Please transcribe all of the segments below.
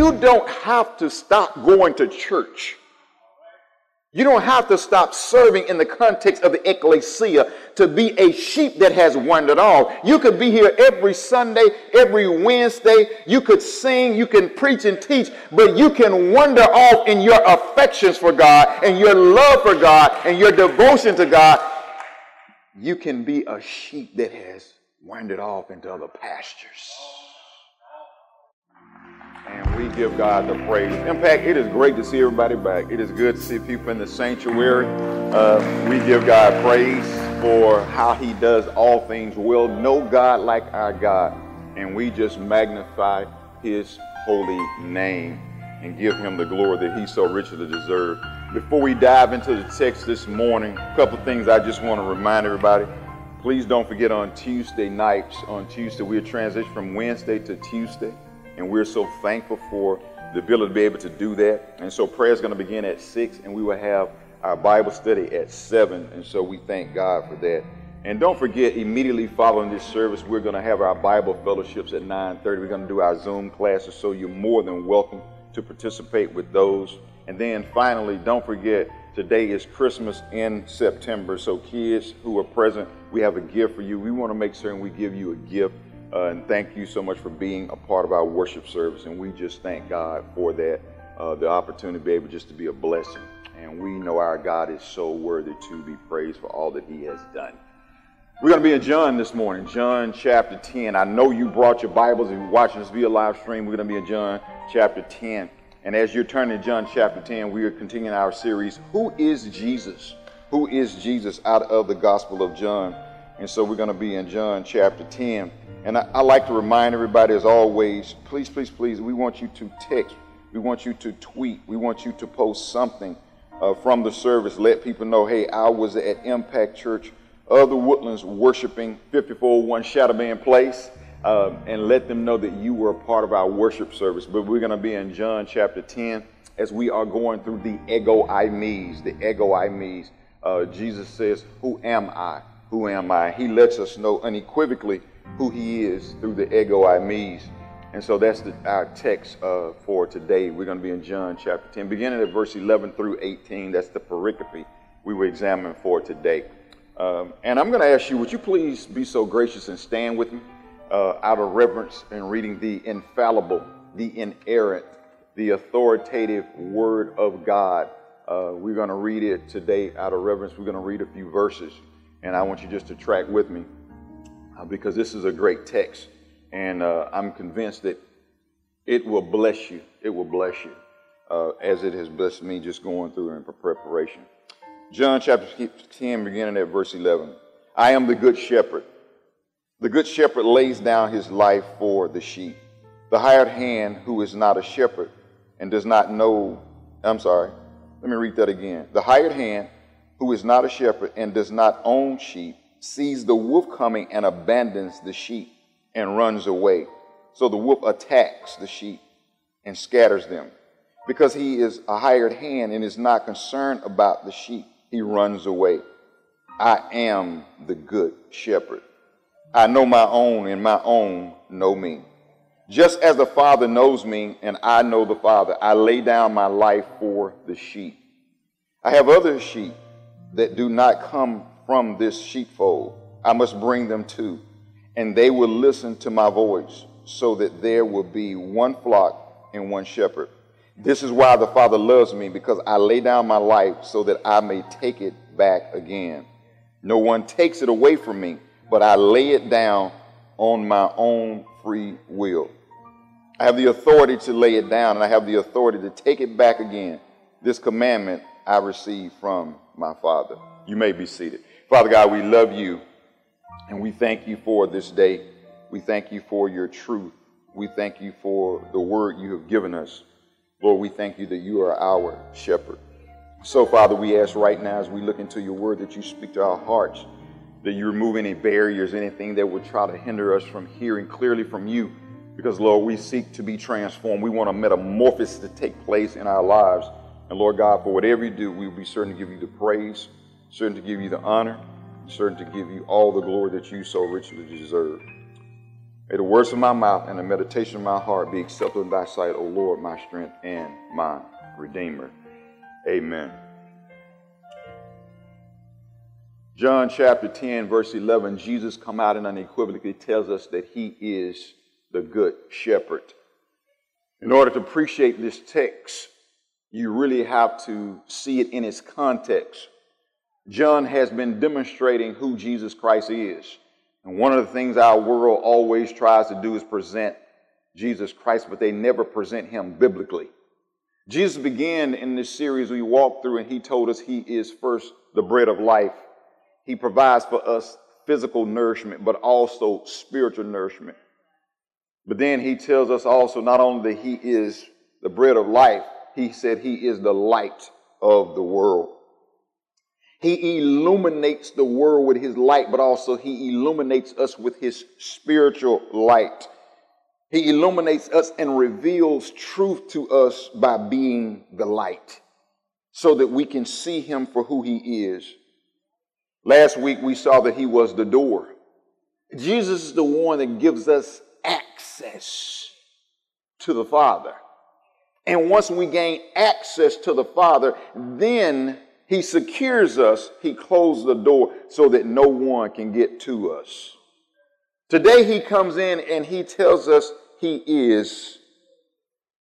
you don't have to stop going to church. You don't have to stop serving in the context of the ecclesia to be a sheep that has wandered off. You could be here every Sunday, every Wednesday. You could sing, you can preach and teach, but you can wander off in your affections for God and your love for God and your devotion to God. You can be a sheep that has wandered off into other pastures. And we give God the praise. Impact, it is great to see everybody back. It is good to see people in the sanctuary. Uh, we give God praise for how he does all things well. No God like our God. And we just magnify his holy name and give him the glory that he so richly deserves. Before we dive into the text this morning, a couple of things I just want to remind everybody. Please don't forget on Tuesday nights, on Tuesday, we'll transition from Wednesday to Tuesday. And we're so thankful for the ability to be able to do that. And so prayer is going to begin at 6, and we will have our Bible study at 7. And so we thank God for that. And don't forget, immediately following this service, we're going to have our Bible fellowships at 9.30. We're going to do our Zoom classes, so you're more than welcome to participate with those. And then finally, don't forget, today is Christmas in September. So kids who are present, we have a gift for you. We want to make certain we give you a gift uh, and thank you so much for being a part of our worship service. And we just thank God for that, uh, the opportunity to be able just to be a blessing. And we know our God is so worthy to be praised for all that he has done. We're going to be in John this morning, John chapter 10. I know you brought your Bibles and you're watching this via live stream. We're going to be in John chapter 10. And as you're turning to John chapter 10, we are continuing our series, Who is Jesus? Who is Jesus out of the Gospel of John? And so we're going to be in John chapter 10. And I, I, like to remind everybody, as always, please, please, please, we want you to text, we want you to tweet, we want you to post something uh, from the service. Let people know, hey, I was at Impact Church of the Woodlands worshiping 5401 Shadowman Place. Um, and let them know that you were a part of our worship service. But we're going to be in John chapter 10 as we are going through the ego eimi, the ego eimi. Uh, Jesus says, Who am I? Who am I? He lets us know unequivocally who he is through the ego eimi. And so that's the, our text uh, for today. We're going to be in John chapter 10, beginning at verse 11 through 18. That's the pericope we were examining for today. Um, and I'm going to ask you, would you please be so gracious and stand with me uh, out of reverence in reading the infallible, the inerrant, the authoritative Word of God. Uh, we're going to read it today out of reverence. We're going to read a few verses, and I want you just to track with me uh, because this is a great text, and uh, I'm convinced that it will bless you. It will bless you uh, as it has blessed me just going through in preparation. John chapter 10, beginning at verse 11. I am the good shepherd. The good shepherd lays down his life for the sheep. The hired hand, who is not a shepherd and does not know, I'm sorry, let me read that again. The hired hand, who is not a shepherd and does not own sheep, sees the wolf coming and abandons the sheep and runs away. So the wolf attacks the sheep and scatters them. Because he is a hired hand and is not concerned about the sheep, he runs away. I am the good shepherd. I know my own, and my own know me. Just as the Father knows me, and I know the Father, I lay down my life for the sheep. I have other sheep that do not come from this sheepfold. I must bring them too, and they will listen to my voice, so that there will be one flock and one shepherd. This is why the Father loves me, because I lay down my life so that I may take it back again. No one takes it away from me but I lay it down on my own free will. I have the authority to lay it down, and I have the authority to take it back again. This commandment I received from my Father. You may be seated. Father God, we love you, and we thank you for this day. We thank you for your truth. We thank you for the word you have given us. Lord, we thank you that you are our shepherd. So, Father, we ask right now as we look into your word that you speak to our hearts that you remove any barriers, anything that would try to hinder us from hearing clearly from you. Because, Lord, we seek to be transformed. We want a metamorphosis to take place in our lives. And, Lord God, for whatever you do, we will be certain to give you the praise, certain to give you the honor, certain to give you all the glory that you so richly deserve. May the words of my mouth and the meditation of my heart be acceptable in thy sight, O Lord, my strength and my redeemer. Amen. John chapter 10, verse 11, Jesus come out and unequivocally tells us that he is the good shepherd. In order to appreciate this text, you really have to see it in its context. John has been demonstrating who Jesus Christ is. And one of the things our world always tries to do is present Jesus Christ, but they never present him biblically. Jesus began in this series we walked through, and he told us he is first the bread of life. He provides for us physical nourishment, but also spiritual nourishment. But then he tells us also not only that he is the bread of life, he said he is the light of the world. He illuminates the world with his light, but also he illuminates us with his spiritual light. He illuminates us and reveals truth to us by being the light so that we can see him for who he is. Last week we saw that he was the door. Jesus is the one that gives us access to the Father. And once we gain access to the Father, then he secures us, He closes the door so that no one can get to us. Today He comes in and He tells us He is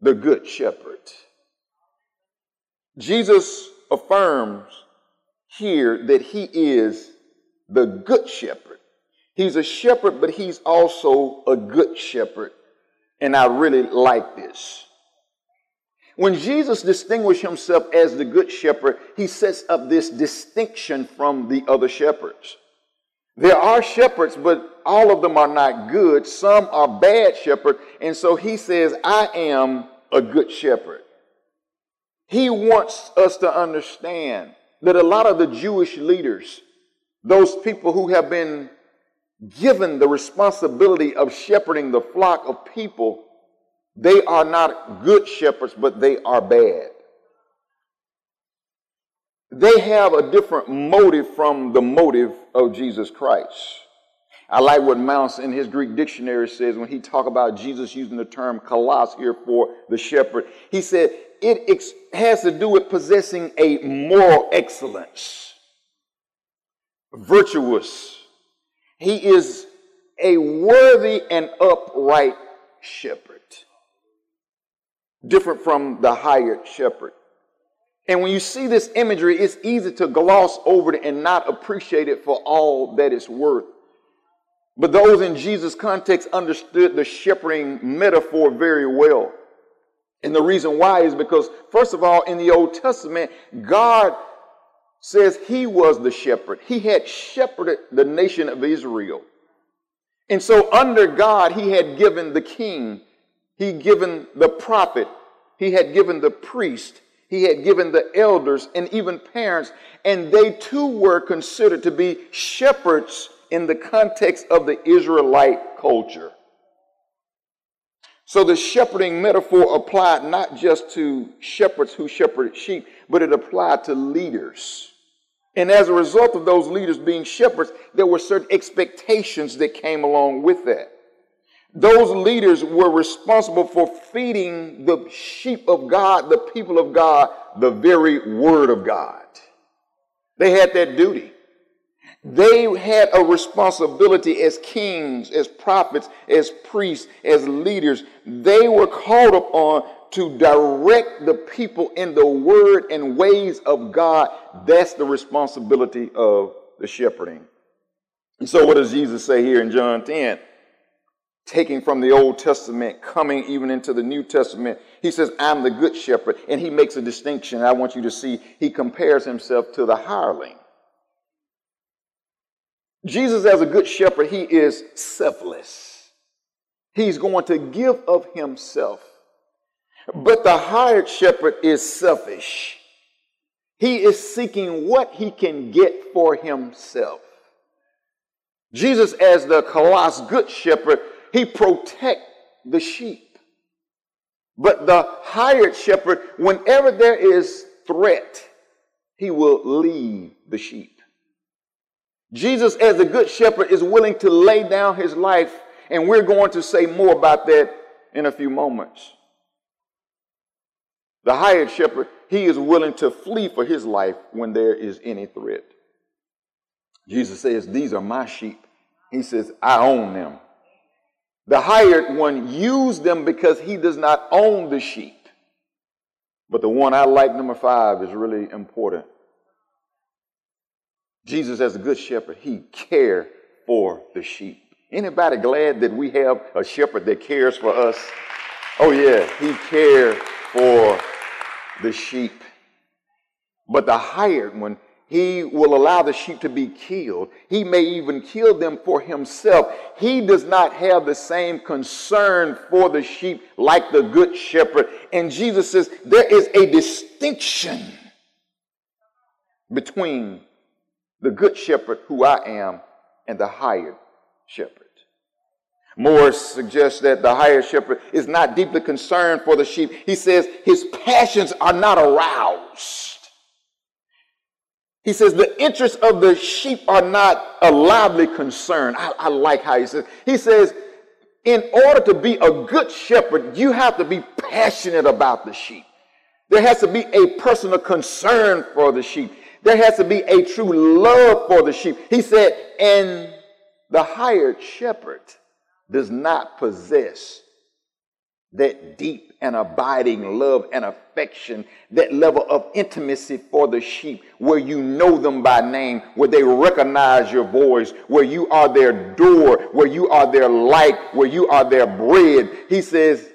the Good Shepherd. Jesus affirms here that He is the Good Shepherd. He's a shepherd, but He's also a good shepherd. And I really like this. When Jesus distinguished himself as the good shepherd, he sets up this distinction from the other shepherds. There are shepherds, but all of them are not good. Some are bad shepherds. And so he says, I am a good shepherd. He wants us to understand that a lot of the Jewish leaders, those people who have been given the responsibility of shepherding the flock of people, they are not good shepherds, but they are bad. They have a different motive from the motive of Jesus Christ. I like what Mounce in his Greek dictionary says when he talk about Jesus using the term kalos here for the shepherd. He said it ex- has to do with possessing a moral excellence, virtuous. He is a worthy and upright shepherd different from the hired shepherd. And when you see this imagery, it's easy to gloss over it and not appreciate it for all that it's worth. But those in Jesus' context understood the shepherding metaphor very well. And the reason why is because, first of all, in the Old Testament, God says he was the shepherd. He had shepherded the nation of Israel. And so, under God, he had given the king he given the prophet, he had given the priest, he had given the elders and even parents, and they too were considered to be shepherds in the context of the Israelite culture. So the shepherding metaphor applied not just to shepherds who shepherded sheep, but it applied to leaders. And as a result of those leaders being shepherds, there were certain expectations that came along with that. Those leaders were responsible for feeding the sheep of God, the people of God, the very word of God. They had that duty. They had a responsibility as kings, as prophets, as priests, as leaders. They were called upon to direct the people in the word and ways of God. That's the responsibility of the shepherding. And so, what does Jesus say here in John 10? Taking from the Old Testament, coming even into the New Testament. He says, I'm the good shepherd. And he makes a distinction. I want you to see he compares himself to the hireling. Jesus, as a good shepherd, he is selfless. He's going to give of himself. But the hired shepherd is selfish. He is seeking what he can get for himself. Jesus, as the kalos good shepherd, he protect the sheep. But the hired shepherd, whenever there is threat, he will leave the sheep. Jesus, as the good shepherd, is willing to lay down his life And we're going to say more about that in a few moments. The hired shepherd, he is willing to flee for his life when there is any threat. Jesus says, These are my sheep. He says, I own them. The hired one used them because he does not own the sheep. But the one I like, number five, is really important. Jesus, as a good shepherd, he cared for the sheep. Anybody glad that we have a shepherd that cares for us? Oh, yeah, he cared for the sheep. But the hired one, he will allow the sheep to be killed. He may even kill them for himself. He does not have the same concern for the sheep like the good shepherd. And Jesus says there is a distinction between the good shepherd, who I am, and the hired shepherd. Morris suggests that the hired shepherd is not deeply concerned for the sheep. He says his passions are not aroused. He says the interests of the sheep are not a lively concern. I, I like how he says. He says, in order to be a good shepherd, you have to be passionate about the sheep. There has to be a personal concern for the sheep. There has to be a true love for the sheep. He said, and the hired shepherd does not possess that deep and abiding love and affection, that level of intimacy for the sheep, where you know them by name, where they recognize your voice, where you are their door, where you are their light, where you are their bread. He says,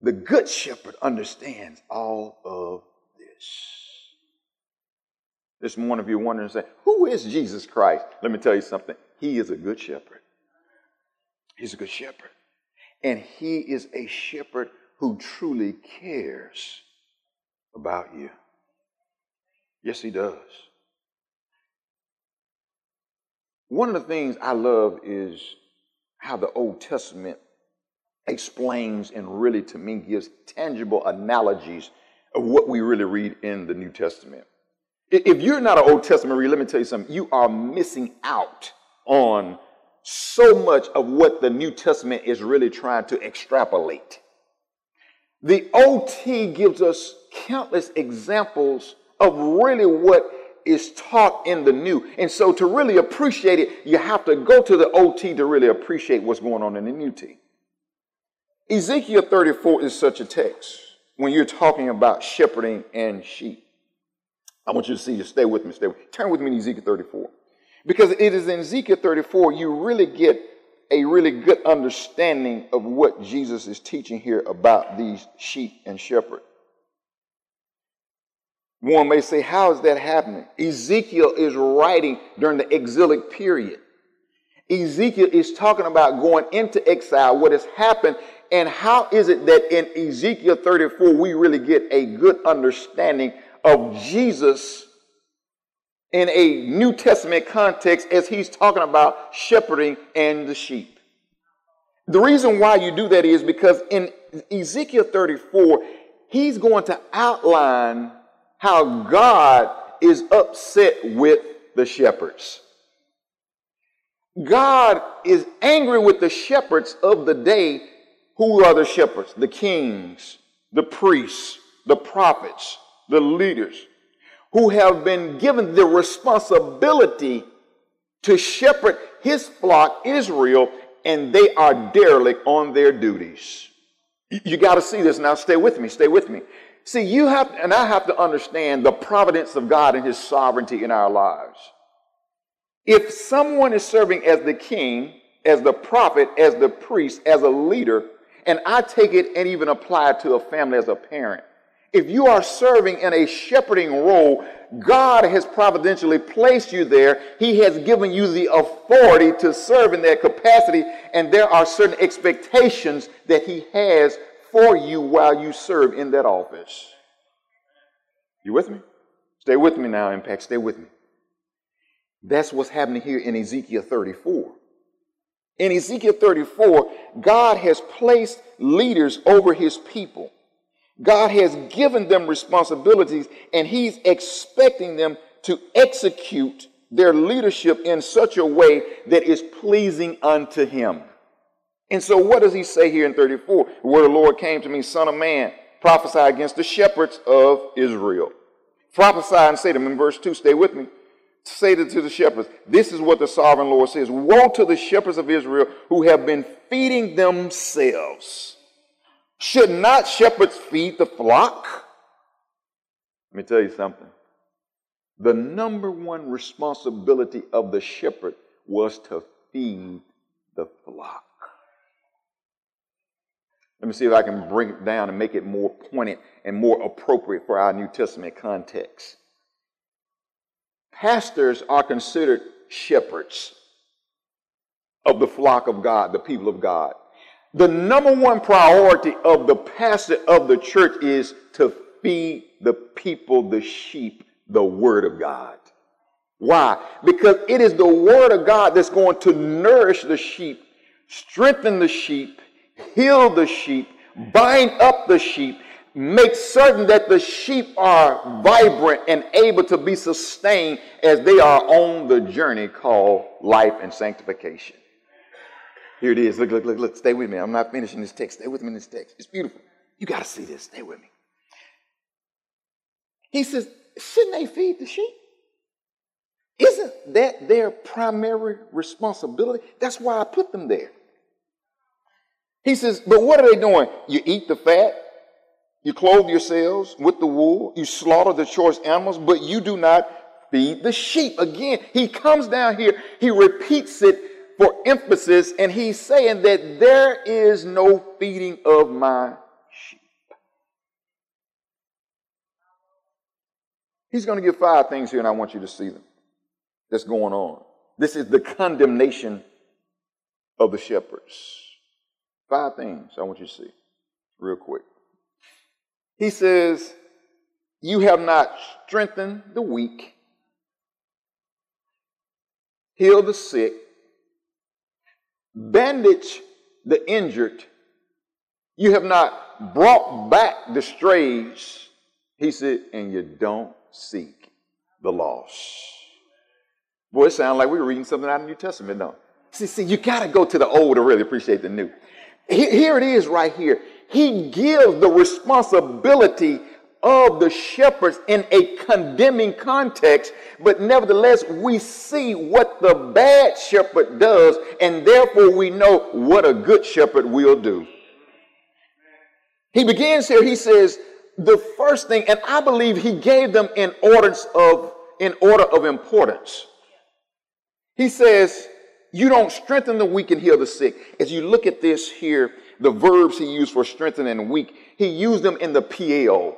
the good shepherd understands all of this. This morning, if you're wondering, say, who is Jesus Christ? Let me tell you something. He is a good shepherd. He's a good shepherd. And he is a shepherd who truly cares about you. Yes, he does. One of the things I love is how the Old Testament explains and really, to me, gives tangible analogies of what we really read in the New Testament. If you're not an Old Testament reader, let me tell you something, you are missing out on so much of what the New Testament is really trying to extrapolate. The OT gives us countless examples of really what is taught in the new. And so to really appreciate it, you have to go to the OT to really appreciate what's going on in the new T. Ezekiel 34 is such a text when you're talking about shepherding and sheep. I want you to see, stay with me, stay with me. Turn with me to Ezekiel 34. Because it is in Ezekiel 34 you really get a really good understanding of what Jesus is teaching here about these sheep and shepherd. One may say, How is that happening? Ezekiel is writing during the exilic period. Ezekiel is talking about going into exile, what has happened, and how is it that in Ezekiel 34 we really get a good understanding of Jesus in a New Testament context as he's talking about shepherding and the sheep. The reason why you do that is because in Ezekiel 34, he's going to outline how God is upset with the shepherds. God is angry with the shepherds of the day. Who are the shepherds? The kings, the priests, the prophets, the leaders who have been given the responsibility to shepherd his flock, Israel, and they are derelict on their duties. You got to see this now. Stay with me. Stay with me. See, you have, and I have to understand the providence of God and his sovereignty in our lives. If someone is serving as the king, as the prophet, as the priest, as a leader, and I take it and even apply it to a family as a parent, if you are serving in a shepherding role, God has providentially placed you there. He has given you the authority to serve in that capacity, and there are certain expectations that He has for you while you serve in that office. You with me? Stay with me now, Impact. Stay with me. That's what's happening here in Ezekiel 34. In Ezekiel 34, God has placed leaders over his people. God has given them responsibilities and He's expecting them to execute their leadership in such a way that is pleasing unto Him. And so, what does he say here in 34? Where the Lord came to me, Son of man, prophesy against the shepherds of Israel. Prophesy and say to them in verse 2, stay with me. Say to the shepherds, This is what the sovereign Lord says Woe to the shepherds of Israel who have been feeding themselves. Should not shepherds feed the flock? Let me tell you something. The number one responsibility of the shepherd was to feed the flock. Let me see if I can bring it down and make it more pointed and more appropriate for our New Testament context. Pastors are considered shepherds of the flock of God, the people of God. The number one priority of the pastor of the church is to feed the people, the sheep, the word of God. Why? Because it is the word of God that's going to nourish the sheep, strengthen the sheep, heal the sheep, bind up the sheep, make certain that the sheep are vibrant and able to be sustained as they are on the journey called life and sanctification. Here it is. Look, look, look, look. Stay with me. I'm not finishing this text. Stay with me in this text. It's beautiful. You got to see this. Stay with me. He says, shouldn't they feed the sheep? Isn't that their primary responsibility? That's why I put them there. He says, but what are they doing? You eat the fat, you clothe yourselves with the wool, you slaughter the choice animals, but you do not feed the sheep. Again, he comes down here, he repeats it for emphasis, and he's saying that there is no feeding of my sheep. He's going to give five things here, and I want you to see them. That's going on. This is the condemnation of the shepherds. Five things I want you to see real quick. He says, You have not strengthened the weak, healed the sick, bandaged the injured. You have not brought back the strays. He said, and you don't seek the lost. Boy, it sounds like we are reading something out of the New Testament, don't See, see, you got to go to the old to really appreciate the new. Here it is right here. He gives the responsibility of the shepherds in a condemning context, but nevertheless, we see what the bad shepherd does, and therefore we know what a good shepherd will do. He begins here, he says, the first thing, and I believe he gave them in order of in order of importance. He says, You don't strengthen the weak and heal the sick. As you look at this here, the verbs he used for strengthen and weak, he used them in the Piel.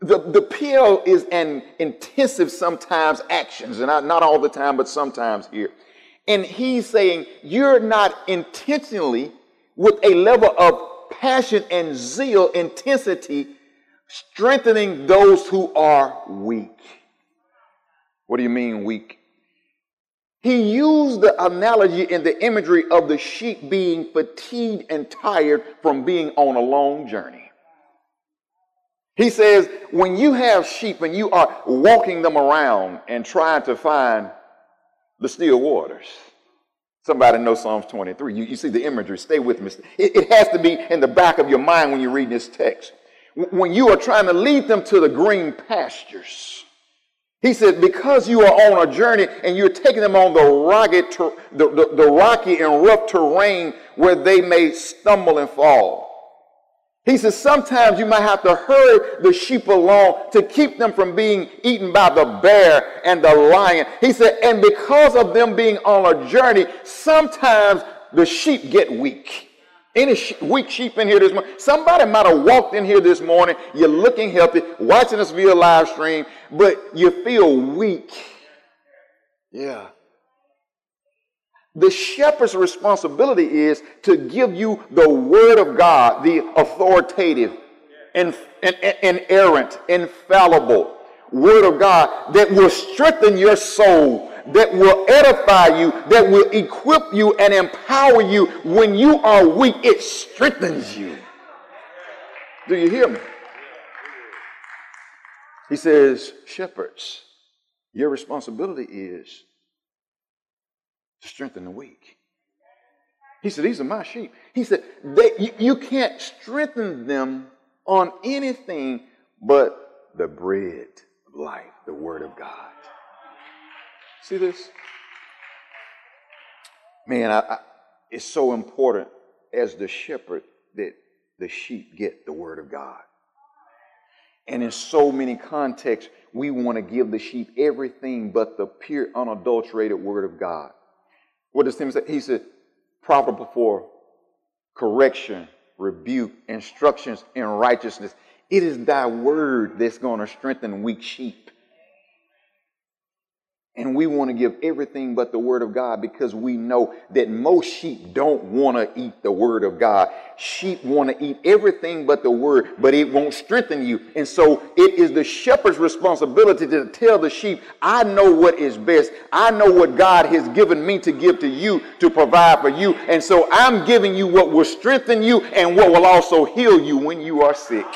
The, the Piel is an intensive sometimes actions, and not, not all the time, but sometimes here. And he's saying you're not intentionally with a level of passion and zeal, intensity, strengthening those who are weak. What do you mean weak? He used the analogy and the imagery of the sheep being fatigued and tired from being on a long journey. He says, when you have sheep and you are walking them around and trying to find the still waters, somebody knows Psalms 23. You, you see the imagery. Stay with me. It, it has to be in the back of your mind when you read this text. When you are trying to lead them to the green pastures, he said, because you are on a journey and you're taking them on the rugged, the, the, the rocky and rough terrain where they may stumble and fall. He says, sometimes you might have to hurry the sheep along to keep them from being eaten by the bear and the lion. He said, and because of them being on a journey, sometimes the sheep get weak. Any weak sheep in here this morning? Somebody might have walked in here this morning. You're looking healthy, watching us via live stream, but you feel weak. Yeah. The shepherd's responsibility is to give you the word of God, the authoritative, and inerrant, infallible word of God that will strengthen your soul that will edify you, that will equip you and empower you. When you are weak, it strengthens you. Do you hear me? He says, Shepherds, your responsibility is to strengthen the weak. He said, These are my sheep. He said, they, you, you can't strengthen them on anything but the bread of life, the Word of God. See this? Man, I, I, it's so important as the shepherd that the sheep get the Word of God. And in so many contexts, we want to give the sheep everything but the pure, unadulterated Word of God. What does Tim say? He said, profitable for correction, rebuke, instructions in righteousness. It is thy word that's going to strengthen weak sheep. And we want to give everything but the word of God because we know that most sheep don't want to eat the word of God. Sheep want to eat everything but the word, but it won't strengthen you. And so it is the shepherd's responsibility to tell the sheep, I know what is best. I know what God has given me to give to you to provide for you. And so I'm giving you what will strengthen you and what will also heal you when you are sick.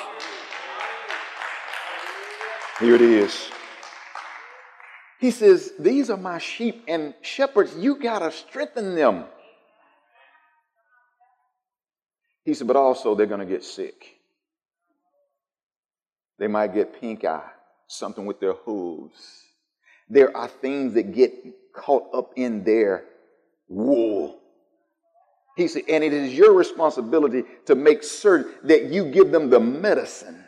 Here it is. He says, These are my sheep, and shepherds, you got to strengthen them. He said, But also they're going to get sick. They might get pink eye, something with their hooves. There are things that get caught up in their wool. He said, and it is your responsibility to make certain that you give them the medicine,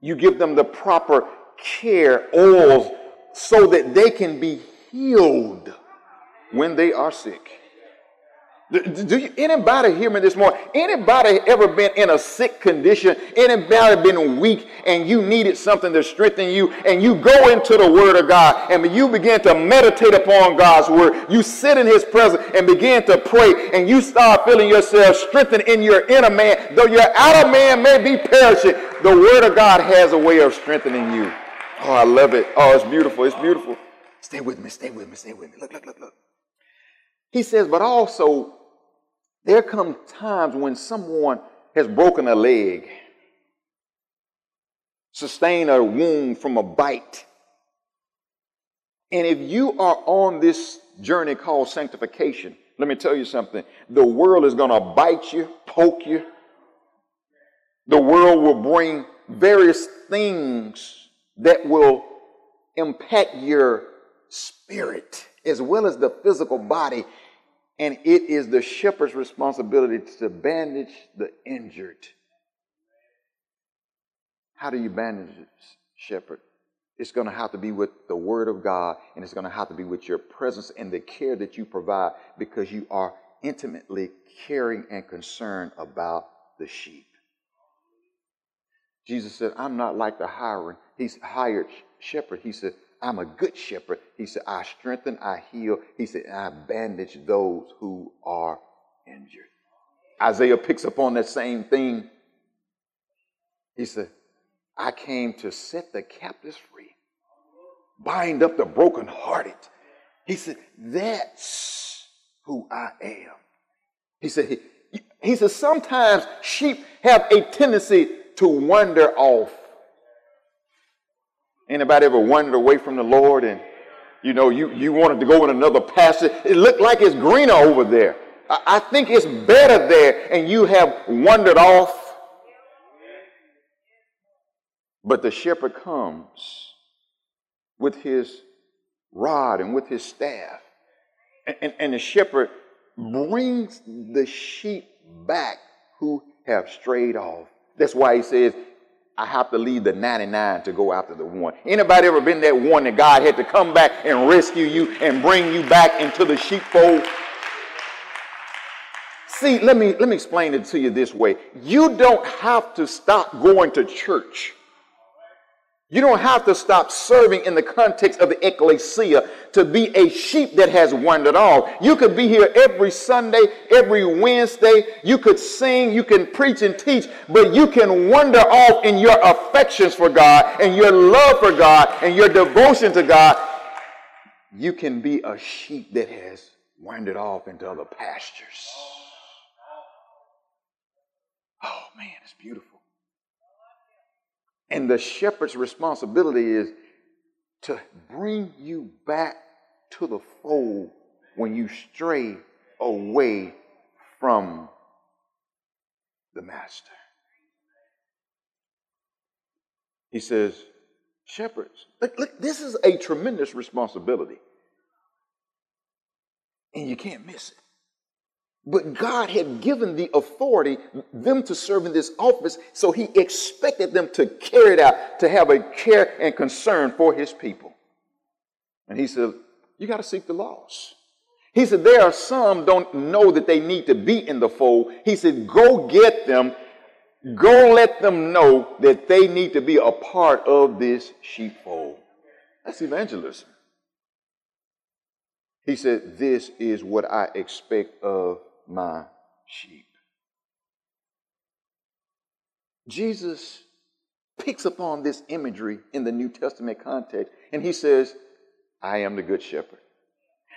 you give them the proper care, oils, so that they can be healed when they are sick. Do you, anybody hear me this morning? Anybody ever been in a sick condition? Anybody been weak and you needed something to strengthen you? And you go into the Word of God and you begin to meditate upon God's Word. You sit in His presence and begin to pray and you start feeling yourself strengthened in your inner man. Though your outer man may be perishing, the Word of God has a way of strengthening you. Oh, I love it. Oh, it's beautiful. It's beautiful. Stay with me. Stay with me. Stay with me. Look, look, look, look. He says, but also there come times when someone has broken a leg, sustained a wound from a bite. And if you are on this journey called sanctification, let me tell you something. The world is going to bite you, poke you. The world will bring various things that will impact your spirit as well as the physical body and it is the shepherd's responsibility to bandage the injured. How do you bandage it, shepherd? It's going to have to be with the Word of God, and it's going to have to be with your presence and the care that you provide because you are intimately caring and concerned about the sheep. Jesus said, I'm not like the hiring. He's hired shepherd. He said, I'm a good shepherd. He said, I strengthen, I heal. He said, I bandage those who are injured. Isaiah picks up on that same thing. He said, I came to set the captives free, bind up the brokenhearted. He said, That's who I am. He said, he, he said, sometimes sheep have a tendency to wander off Anybody ever wandered away from the Lord and you know you, you wanted to go in another passage? It looked like it's greener over there. I, I think it's better there, and you have wandered off. But the shepherd comes with his rod and with his staff. And, and, and, the shepherd brings the sheep back who have strayed off. That's why he says, I have to leave the 99 to go after the one. Anybody ever been that one that God had to come back and rescue you and bring you back into the sheepfold? See, let me let me explain it to you this way. You don't have to stop going to church you don't have to stop serving in the context of the ecclesia to be a sheep that has wandered off. You could be here every Sunday, every Wednesday. You could sing, you can preach and teach, but you can wander off in your affections for God and your love for God and your devotion to God. You can be a sheep that has wandered off into other pastures. Oh man, it's beautiful. And the shepherd's responsibility is to bring you back to the fold when you stray away from the master. He says, Shepherds, look, look, this is a tremendous responsibility. And you can't miss it. But God had given the authority, them to serve in this office, so He expected them to carry it out, to have a care and concern for His people. And He said, You got to seek the lost. He said, There are some don't know that they need to be in the fold. He said, Go get them. Go let them know that they need to be a part of this sheepfold. That's evangelism. He said, This is what I expect of my sheep. Jesus picks upon this imagery in the New Testament context and he says, I am the good shepherd.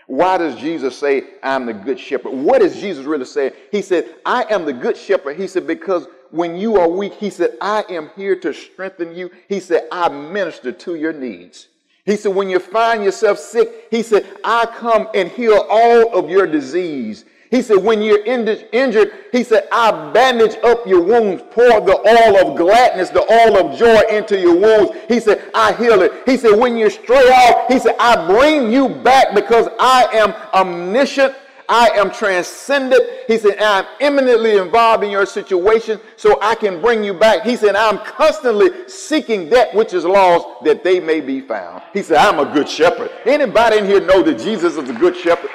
Why does Jesus say, I'm the good shepherd? What is Jesus really saying? He said, I am the good shepherd. He said, because when you are weak, he said, I am here to strengthen you. He said, I minister to your needs. He said, when you find yourself sick, he said, I come and heal all of your disease. He said, when you're injured, he said, I bandage up your wounds, pour the oil of gladness, the oil of joy into your wounds. He said, I heal it. He said, when you stray off, he said, I bring you back because I am omniscient. I am transcendent. He said, I'm immanently involved in your situation so I can bring you back. He said, I'm constantly seeking that which is lost that they may be found. He said, I'm a good shepherd. Anybody in here know that Jesus is a good shepherd?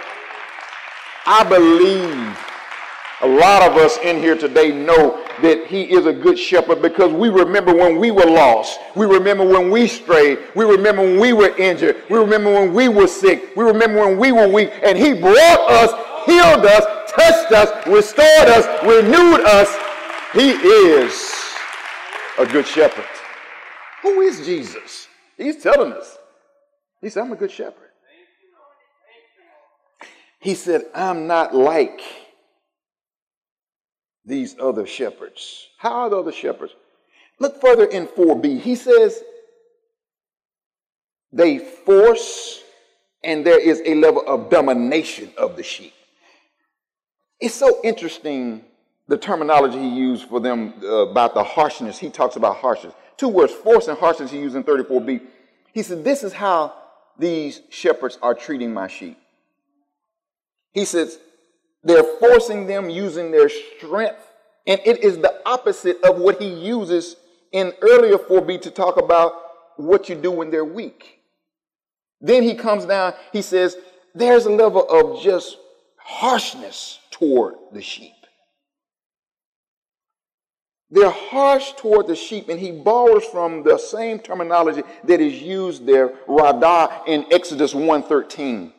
I believe a lot of us in here today know that he is a good shepherd because we remember when we were lost. We remember when we strayed. We remember when we were injured. We remember when we were sick. We remember when we were weak. And he brought us, healed us, touched us, restored us, renewed us. He is a good shepherd. Who is Jesus? He's telling us. He said, I'm a good shepherd. He said, I'm not like these other shepherds. How are the other shepherds? Look further in 4b. He says, they force and there is a level of domination of the sheep. It's so interesting the terminology he used for them uh, about the harshness. He talks about harshness. Two words, force and harshness, he used in 34b. He said, This is how these shepherds are treating my sheep. He says they're forcing them using their strength. And it is the opposite of what he uses in earlier 4b to talk about what you do when they're weak. Then he comes down, he says, there's a level of just harshness toward the sheep. They're harsh toward the sheep, and he borrows from the same terminology that is used there, radah, in Exodus 1.13.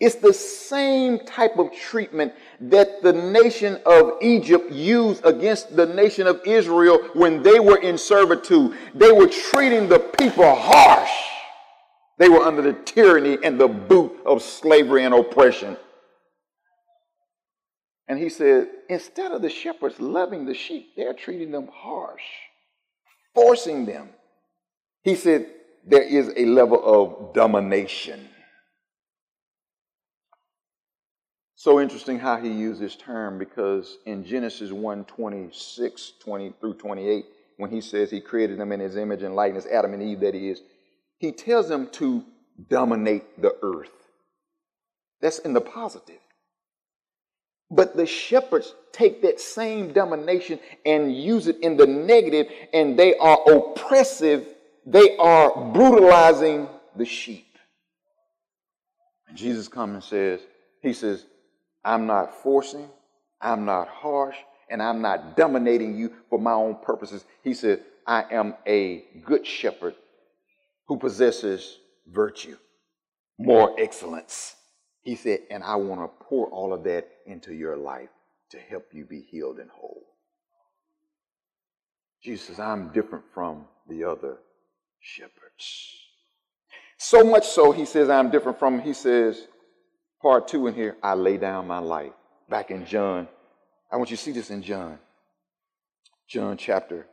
It's the same type of treatment that the nation of Egypt used against the nation of Israel when they were in servitude. They were treating the people harsh. They were under the tyranny and the boot of slavery and oppression. And he said, instead of the shepherds loving the sheep, they're treating them harsh, forcing them. He said, there is a level of domination. So interesting how he used this term because in Genesis 1 26, 20 through 28, when he says he created them in his image and likeness, Adam and Eve, that is, he tells them to dominate the earth. That's in the positive. But the shepherds take that same domination and use it in the negative, and they are oppressive, they are brutalizing the sheep. And Jesus comes and says, He says, I'm not forcing, I'm not harsh, and I'm not dominating you for my own purposes. He said, I am a good shepherd who possesses virtue, more excellence. He said, and I want to pour all of that into your life to help you be healed and whole. Jesus I'm different from the other shepherds. So much so, he says, I'm different from, he says, part two in here, I lay down my life. Back in John, I want you to see this in John. John chapter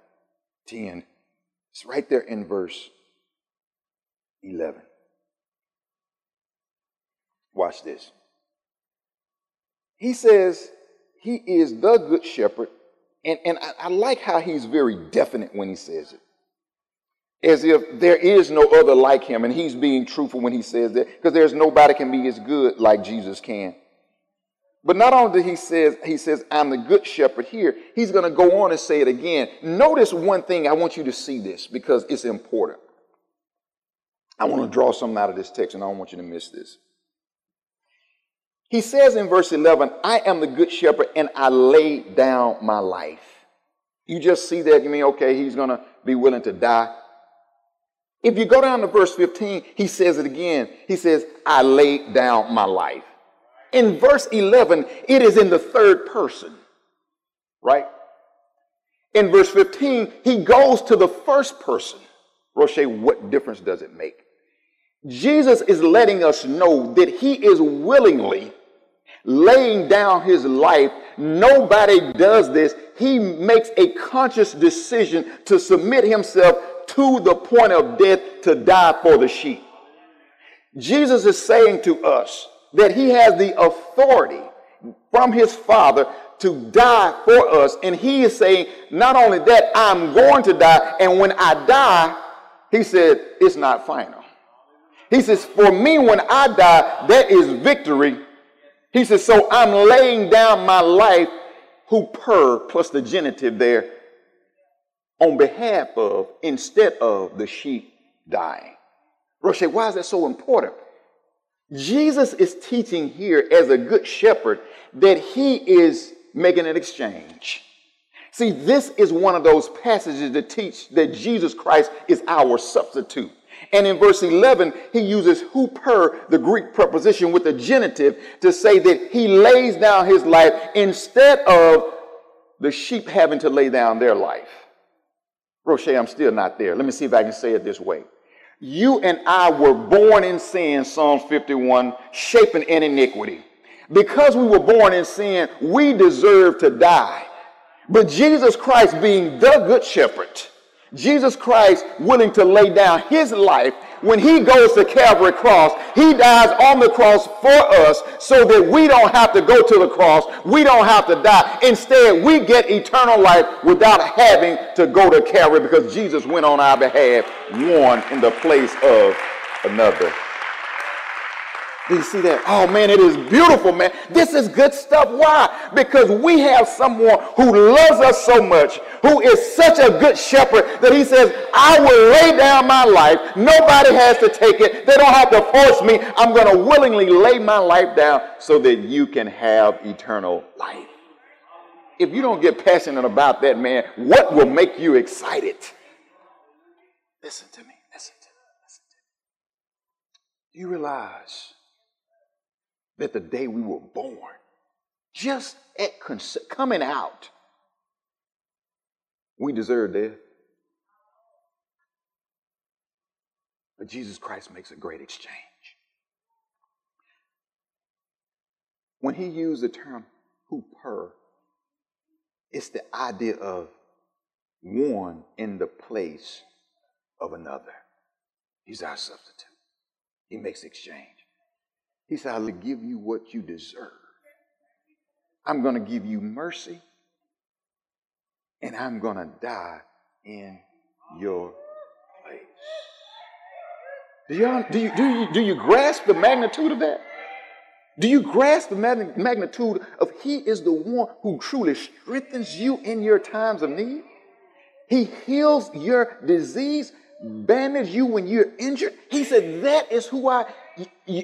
10. It's right there in verse 11. Watch this. He says, he is the good shepherd. And, and I, I like how he's very definite when he says it. As if there is no other like him, and he's being truthful when he says that, because there's nobody can be as good like Jesus can. But not only did he says he says I'm the good shepherd here, he's going to go on and say it again. Notice one thing. I want you to see this because it's important. I want to draw something out of this text, and I don't want you to miss this. He says in verse 11, I am the good shepherd and I lay down my life. You just see that, you mean, okay, he's going to be willing to die. If you go down to verse 15, he says it again. He says, I laid down my life. In verse 11, it is in the third person, right? In verse 15, he goes to the first person. Roche, what difference does it make? Jesus is letting us know that he is willingly laying down his life. Nobody does this. He makes a conscious decision to submit himself to the point of death to die for the sheep. Jesus is saying to us that he has the authority from his Father to die for us. And he is saying, not only that, I'm going to die. And when I die, he said, it's not final. He says, for me, when I die, that is victory he says, So I'm laying down my life, huper, plus the genitive there, on behalf of, instead of the sheep dying. Roche, why is that so important? Jesus is teaching here as a good shepherd that he is making an exchange. See, this is one of those passages that teach that Jesus Christ is our substitute. And in verse 11, he uses huper, the Greek preposition with the genitive, to say that he lays down his life instead of the sheep having to lay down their life. Roche, I'm still not there. Let me see if I can say it this way. You and I were born in sin, Psalms 51, shaping in iniquity. Because we were born in sin, we deserve to die. But Jesus Christ, being the good shepherd, Jesus Christ willing to lay down his life when he goes to Calvary cross, he dies on the cross for us so that we don't have to go to the cross. We don't have to die. Instead, we get eternal life without having to go to Calvary because Jesus went on our behalf, one in the place of another. Do you see that? Oh man, it is beautiful, man. This is good stuff. Why? Because we have someone who loves us so much, who is such a good shepherd that he says, I will lay down my life. Nobody has to take it. They don't have to force me. I'm going to willingly lay my life down so that you can have eternal life. If you don't get passionate about that, man, what will make you excited? Listen to me. Listen to me. Listen to me. You realize? That the day we were born, just at coming out, we deserve death. But Jesus Christ makes a great exchange. When he used the term huper, it's the idea of one in the place of another. He's our substitute. He makes exchange. He said, I will give you what you deserve. I'm going to give you mercy, and I'm going to die in your place. Do you, do, you, do, you, do you grasp the magnitude of that? Do you grasp the magnitude of He is the one who truly strengthens you in your times of need? He heals your disease, bandage you when you're injured. He said, That is who I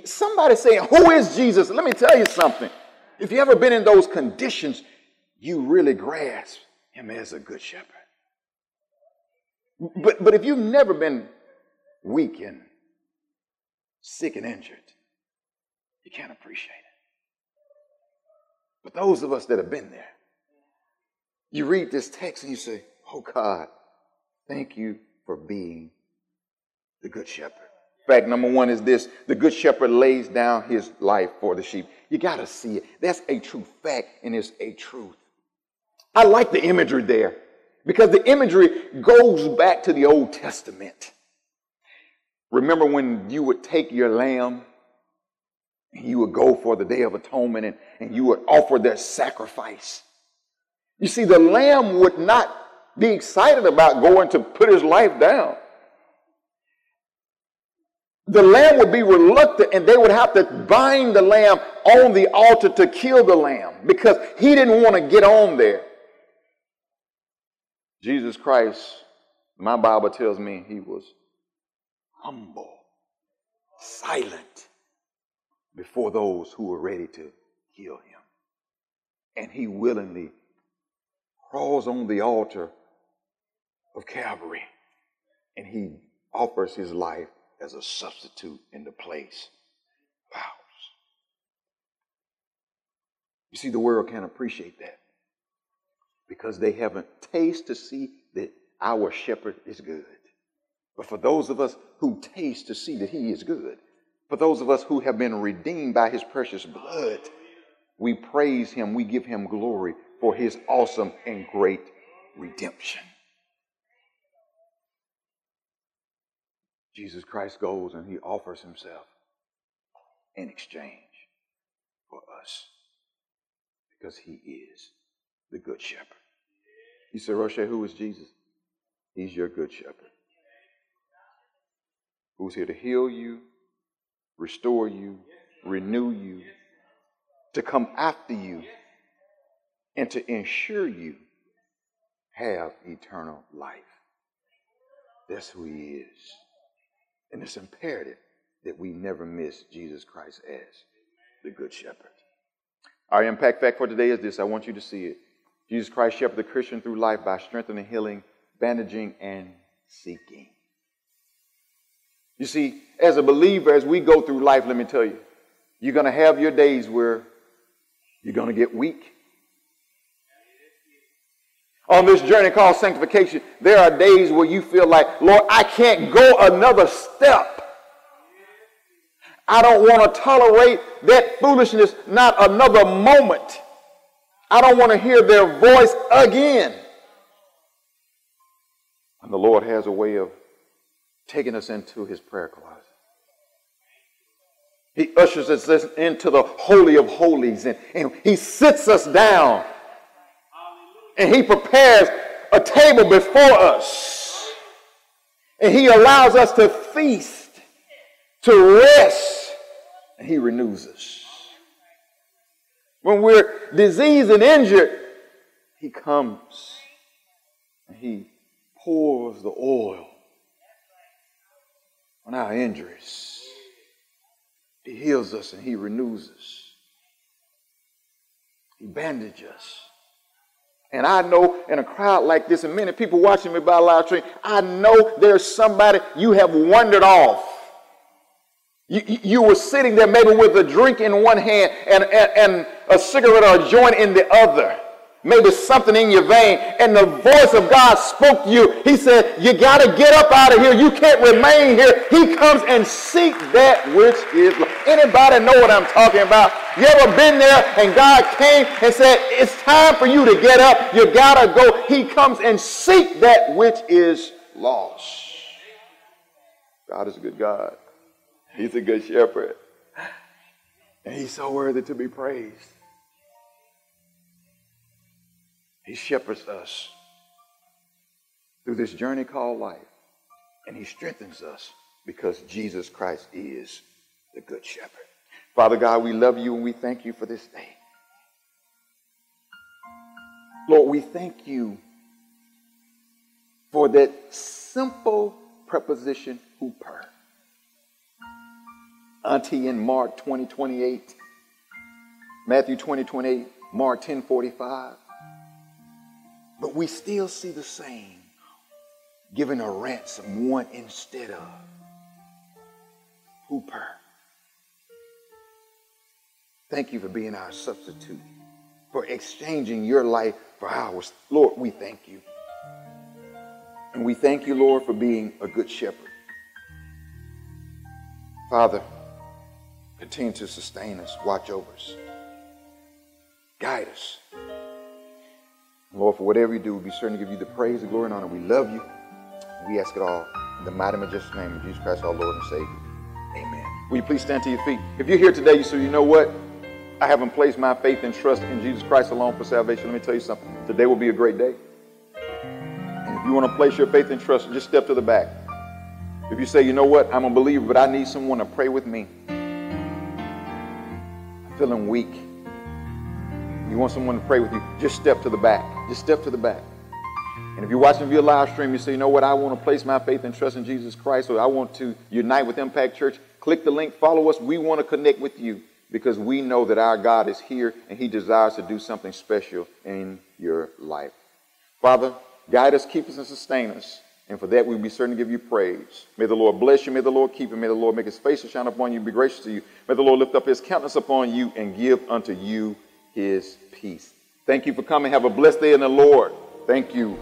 somebody saying, Who is Jesus? Let me tell you something. If you ever been in those conditions, you really grasp him as a good shepherd. But, but if you've never been weak and sick and injured, you can't appreciate it. But those of us that have been there, you read this text and you say, Oh God, thank you for being the good shepherd. Fact number one is this the good shepherd lays down his life for the sheep. You got to see it. That's a true fact, and it's a truth. I like the imagery there because the imagery goes back to the Old Testament. Remember when you would take your lamb And you would go for the Day of Atonement and, and you would offer their sacrifice. You see, the lamb would not be excited about going to put his life down. The lamb would be reluctant and they would have to bind the lamb on the altar to kill the lamb because he didn't want to get on there. Jesus Christ, my Bible tells me he was humble, silent before those who were ready to kill him. And he willingly crawls on the altar of Calvary and he offers his life as a substitute in the place of ours. You see, the world can't appreciate that because they haven't tasted to see that our shepherd is good. But for those of us who taste to see that he is good, for those of us who have been redeemed by his precious blood, we praise him, we give him glory for his awesome and great redemption. Jesus Christ goes and he offers himself in exchange for us because he is the good shepherd. You say, Roche, who is Jesus? He's your good shepherd who's here to heal you, restore you, renew you, to come after you, and to ensure you have eternal life. That's who he is. And it's imperative that we never miss Jesus Christ as the Good Shepherd. Our impact fact for today is this I want you to see it. Jesus Christ shepherded the Christian through life by strengthening, healing, bandaging, and seeking. You see, as a believer, as we go through life, let me tell you, you're going to have your days where you're going to get weak. On this journey called sanctification, there are days where you feel like, Lord, I can't go another step. I don't want to tolerate that foolishness not another moment. I don't want to hear their voice again. And the Lord has a way of taking us into his prayer closet. He ushers us into the Holy of Holies and, and he sits us down and he prepares a table before us. And he allows us to feast, to rest, and he renews us. When we're diseased and injured, he comes and he pours the oil on our injuries. He heals us and he renews us. He bandages us. And I know in a crowd like this, and many people watching me by live stream, I know there's somebody you have wandered off. You, you were sitting there maybe with a drink in one hand and, and, and a cigarette or a joint in the other maybe something in your vein, and the voice of God spoke to you. He said, You got to get up out of here. You can't remain here. He comes and seek that which is. Anybody know what I'm talking about? You ever been there and God came and said, It's time for you to get up. You got to go. He comes and seek that which is lost. God is a good God. He's a good shepherd. And he's so worthy to be praised. He shepherds us through this journey called life. And he strengthens us because Jesus Christ is the good shepherd. Father God, we love you and we thank you for this day. Lord, we thank you for that simple preposition, huper. anti in Mark 20, 28, Matthew 20, 28, Mark 10, 45. But we still see the same giving a ransom one instead of huper. Thank you for being our substitute, for exchanging your life for ours. Lord, we thank you. And we thank you, Lord, for being a good shepherd. Father, continue to sustain us, watch over us, guide us. Lord, for whatever you do, we'll be certain to give you the praise, the glory, and honor. We love you. We ask it all in the mighty, majestic name of Jesus Christ, our Lord and Savior. Amen. Will you please stand to your feet? If you're here today, you say, you know what? I haven't placed my faith and trust in Jesus Christ alone for salvation. Let me tell you something. Today will be a great day. And if you want to place your faith and trust, just step to the back. If you say, you know what, I'm a believer, but I need someone to pray with me. I'm feeling weak. You want someone to pray with you, just step to the back. Just step to the back. And if you're watching via live stream, you say, you know what, I want to place my faith and trust in Jesus Christ, or I want to unite with Impact Church, click the link, follow us. We want to connect with you because we know that our God is here and He desires to do something special in your life. Father, guide us, keep us, and sustain us. And for that, we'll be certain to give you praise. May the Lord bless you. May the Lord keep you. May the Lord make his face to shine upon you and be gracious to you. May the Lord lift up his countenance upon you and give unto you his peace. Thank you for coming. Have a blessed day in the Lord. Thank you.